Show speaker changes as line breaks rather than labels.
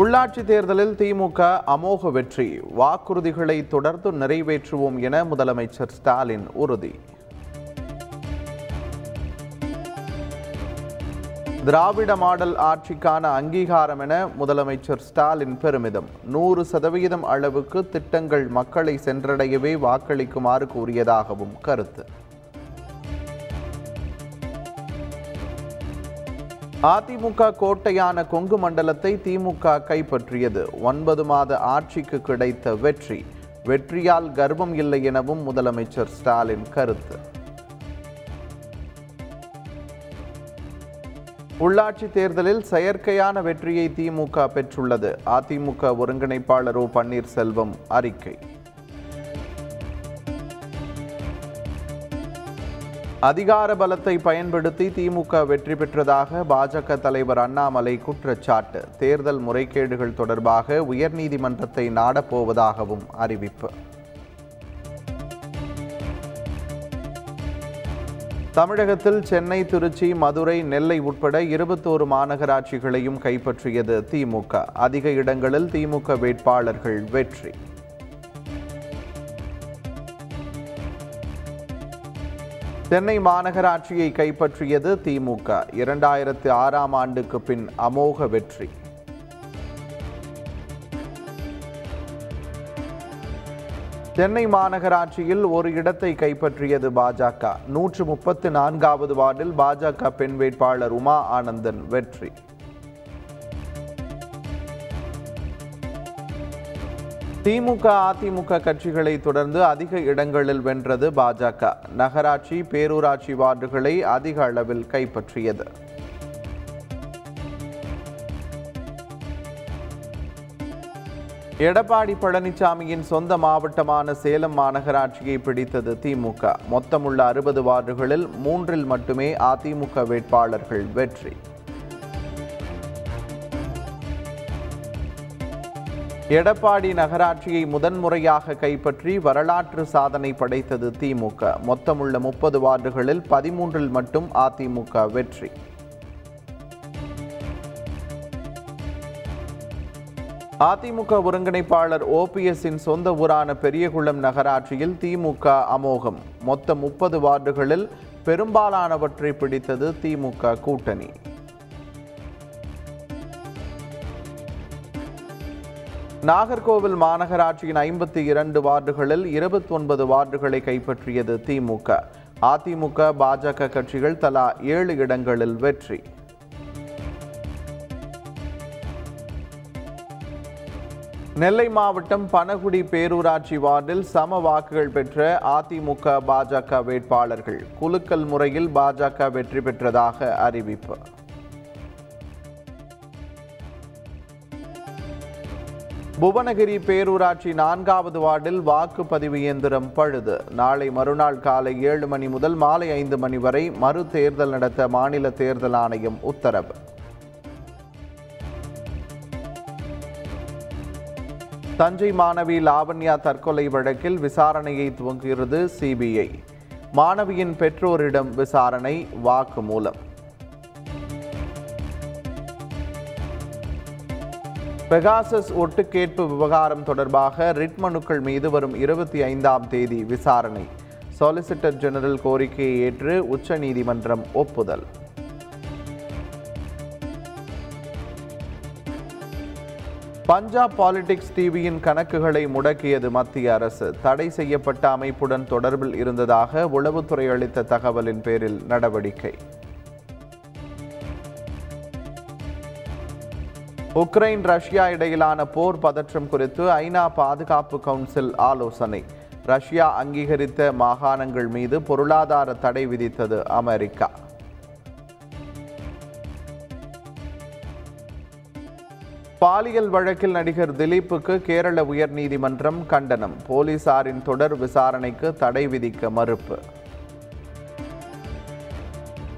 உள்ளாட்சி தேர்தலில் திமுக அமோக வெற்றி. வாக்குறுதிகளை தொடர்ந்து நிறைவேற்றுவோம் என முதலமைச்சர் ஸ்டாலின் உறுதி. திராவிட மாடல் ஆட்சிக்கான அங்கீகாரம் என முதலமைச்சர் ஸ்டாலின் பெருமிதம். நூறு சதவிகிதம் அளவுக்கு திட்டங்கள் மக்களை சென்றடையவே வாக்களிக்குமாறு கூறியதாகவும் கருத்து. அதிமுக கோட்டையான கொங்கு மண்டலத்தை திமுக கைப்பற்றியது. ஒன்பது மாத ஆட்சிக்கு கிடைத்த வெற்றி. வெற்றியால் கர்வம் இல்லை எனவும் முதலமைச்சர் ஸ்டாலின் கருத்து. உள்ளாட்சி தேர்தலில் செயற்கையான வெற்றியை திமுக பெற்றுள்ளது. அதிமுக ஒருங்கிணைப்பாளர் ஓ பன்னீர்செல்வம் அறிக்கை. அதிகார பலத்தை பயன்படுத்தி திமுக வெற்றி பெற்றதாக பாஜக தலைவர் அண்ணாமலை குற்றச்சாட்டு. தேர்தல் முறைகேடுகள் தொடர்பாக உயர்நீதிமன்றத்தை நாடப்போவதாகவும் அறிவிப்பு. தமிழகத்தில் சென்னை திருச்சி மதுரை நெல்லை உட்பட இருபத்தோரு மாநகராட்சிகளையும் கைப்பற்றியது திமுக. அதிக இடங்களில் திமுக வேட்பாளர்கள் வெற்றி. சென்னை மாநகராட்சியை கைப்பற்றியது திமுக. இரண்டாயிரத்து ஆறாம் ஆண்டுக்கு பின் அமோக வெற்றி. சென்னை மாநகராட்சியில் ஒரு இடத்தை கைப்பற்றியது பாஜக. நூற்று முப்பத்து நான்காவது வார்டில் பாஜக பெண் வேட்பாளர் உமா ஆனந்தன் வெற்றி. திமுக அதிமுக கட்சிகளை தொடர்ந்து அதிக இடங்களில் வென்றது பாஜக. நகராட்சி பேரூராட்சி வார்டுகளை அதிக அளவில் கைப்பற்றியது. எடப்பாடி பழனிசாமியின் சொந்த மாவட்டமான சேலம் மாநகராட்சியை பிடித்தது திமுக. மொத்தமுள்ள அறுபது வார்டுகளில் மூன்றில் மட்டுமே அதிமுக வேட்பாளர்கள் வெற்றி. எடப்பாடி நகராட்சியை முதன்முறையாக கைப்பற்றி வரலாற்று சாதனை படைத்தது திமுக. மொத்தமுள்ள முப்பது வார்டுகளில் பதிமூன்றில் மட்டும் அதிமுக வெற்றி. அதிமுக ஒருங்கிணைப்பாளர் ஓபிஎஸ்ஸின் சொந்த ஊரான பெரியகுளம் நகராட்சியில் திமுக அமோகம். மொத்தம் முப்பது வார்டுகளில் பெரும்பாலானவற்றை பிடித்தது திமுக கூட்டணி. நாகர்கோவில் மாநகராட்சியின் ஐம்பத்தி இரண்டு வார்டுகளில் இருபத்தி ஒன்பது வார்டுகளை கைப்பற்றியது திமுக. அதிமுக பாஜக கட்சிகள் தலா ஏழு இடங்களில் வெற்றி. நெல்லை மாவட்டம் பனகுடி பேரூராட்சி வார்டில் சம வாக்குகள் பெற்ற அதிமுக பாஜக வேட்பாளர்கள். குலுக்கல் முறையில் பாஜக வெற்றி பெற்றதாக அறிவிப்பு. புவனகிரி பேரூராட்சி நான்காவது வார்டில் வாக்குப்பதிவு இயந்திரம் பழுது. நாளை மறுநாள் காலை ஏழு மணி முதல் மாலை ஐந்து மணி வரை மறு தேர்தல் நடத்த மாநில தேர்தல் ஆணையம் உத்தரவு. தஞ்சை மாணவி லாவண்யா தற்கொலை வழக்கில் விசாரணையை துவங்குகிறது சிபிஐ. மாணவியின் பெற்றோரிடம் விசாரணை வாக்குமூலம். பெகாசஸ் ஒட்டுக்கேட்பு விவகாரம் தொடர்பாக ரிட் மனுக்கள் மீது வரும் இருபத்தி ஐந்தாம் தேதி விசாரணை. சாலிசிட்டர் ஜெனரல் கோரிக்கையை ஏற்று உச்சநீதிமன்றம் ஒப்புதல். பஞ்சாப் பாலிடிக்ஸ் டிவியின் கணக்குகளை முடக்கியது மத்திய அரசு. தடை செய்யப்பட்ட அமைப்புடன் தொடர்பில் இருந்ததாக உளவுத்துறை அளித்த தகவலின் பேரில் நடவடிக்கை. உக்ரைன் ரஷ்யா இடையிலான போர் பதற்றம் குறித்து ஐநா பாதுகாப்பு கவுன்சில் ஆலோசனை. ரஷ்யா அங்கீகரித்த மாகாணங்கள் மீது பொருளாதார தடை விதித்தது அமெரிக்கா. பாலியல் வழக்கில் நடிகர் திலீப்புக்கு கேரள உயர்நீதிமன்றம் கண்டனம். போலீசாரின் தொடர் விசாரணைக்கு தடை விதிக்க மறுப்பு.